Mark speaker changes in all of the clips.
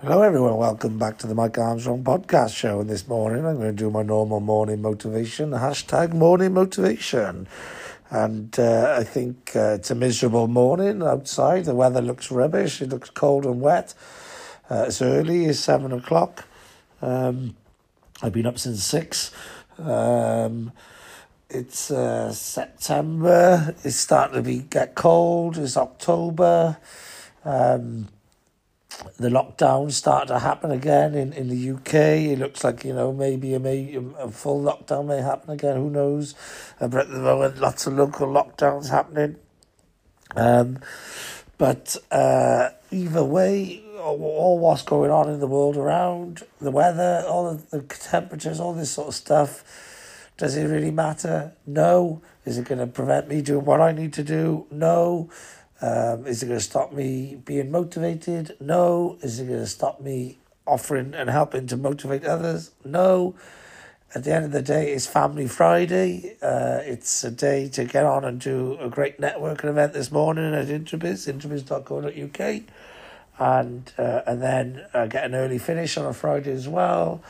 Speaker 1: Hello, everyone. Welcome back to the Mike Armstrong podcast show. And this morning, I'm going to do my normal morning motivation hashtag morning motivation. And uh, I think uh, it's a miserable morning outside. The weather looks rubbish. It looks cold and wet. Uh, it's early. It's seven o'clock. Um, I've been up since six. Um, it's uh, September. It's starting to be get cold. It's October. Um, the lockdowns start to happen again in, in the UK. It looks like, you know, maybe a, may, a full lockdown may happen again. Who knows? Uh, but at the moment, lots of local lockdowns happening. Um, but uh, either way, all, all what's going on in the world around, the weather, all the temperatures, all this sort of stuff, does it really matter? No. Is it going to prevent me doing what I need to do? No. Um, is it going to stop me being motivated? No. Is it going to stop me offering and helping to motivate others? No. At the end of the day, it's Family Friday. Uh, it's a day to get on and do a great networking event this morning at Introbiz, introbiz.co.uk. And, uh, and then uh, get an early finish on a Friday as well.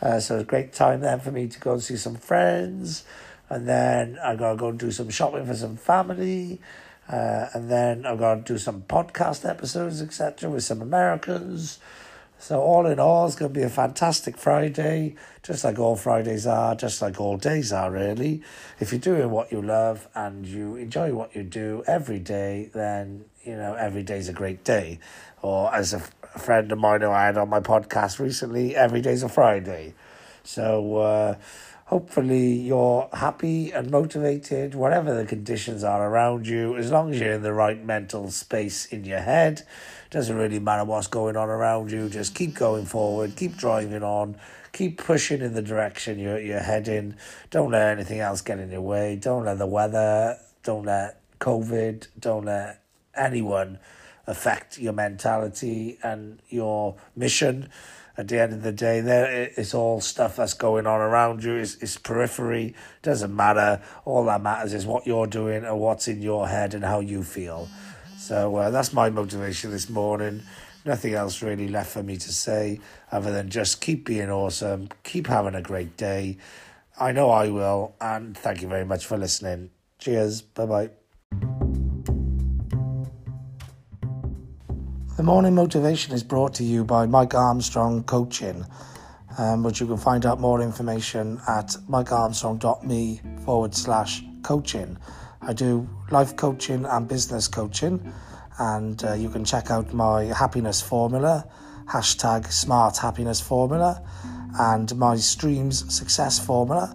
Speaker 1: Uh, so it's a great time then for me to go and see some friends. And then I got to go and do some shopping for some family. Uh, and then I'm going to do some podcast episodes, etc., with some Americans. So, all in all, it's going to be a fantastic Friday, just like all Fridays are, just like all days are, really. If you're doing what you love and you enjoy what you do every day, then, you know, every day's a great day. Or, as a, a friend of mine who I had on my podcast recently, every day's a Friday. So, uh, hopefully you're happy and motivated, whatever the conditions are around you, as long as you're in the right mental space in your head. Doesn't really matter what's going on around you, just keep going forward, keep driving on, keep pushing in the direction you're, you're heading. Don't let anything else get in your way. Don't let the weather, don't let COVID, don't let anyone affect your mentality and your mission at the end of the day, there it's all stuff that's going on around you. It's, it's periphery. Doesn't matter. All that matters is what you're doing and what's in your head and how you feel. So uh, that's my motivation this morning. Nothing else really left for me to say other than just keep being awesome, keep having a great day. I know I will, and thank you very much for listening. Cheers. Bye bye. The morning motivation is brought to you by Mike Armstrong Coaching, um, you can find out more information at mikearmstrong.me forward slash coaching. I do life coaching and business coaching, and uh, you can check out my happiness formula, hashtag smart happiness formula, and my streams success formula,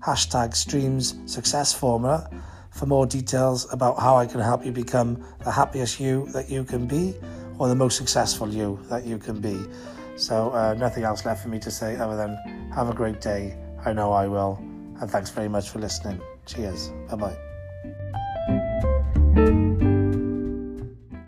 Speaker 1: hashtag streams success formula, for more details about how I can help you become the happiest you that you can be or the most successful you that you can be. So, uh, nothing else left for me to say other than have a great day. I know I will. And thanks very much for listening. Cheers. Bye bye.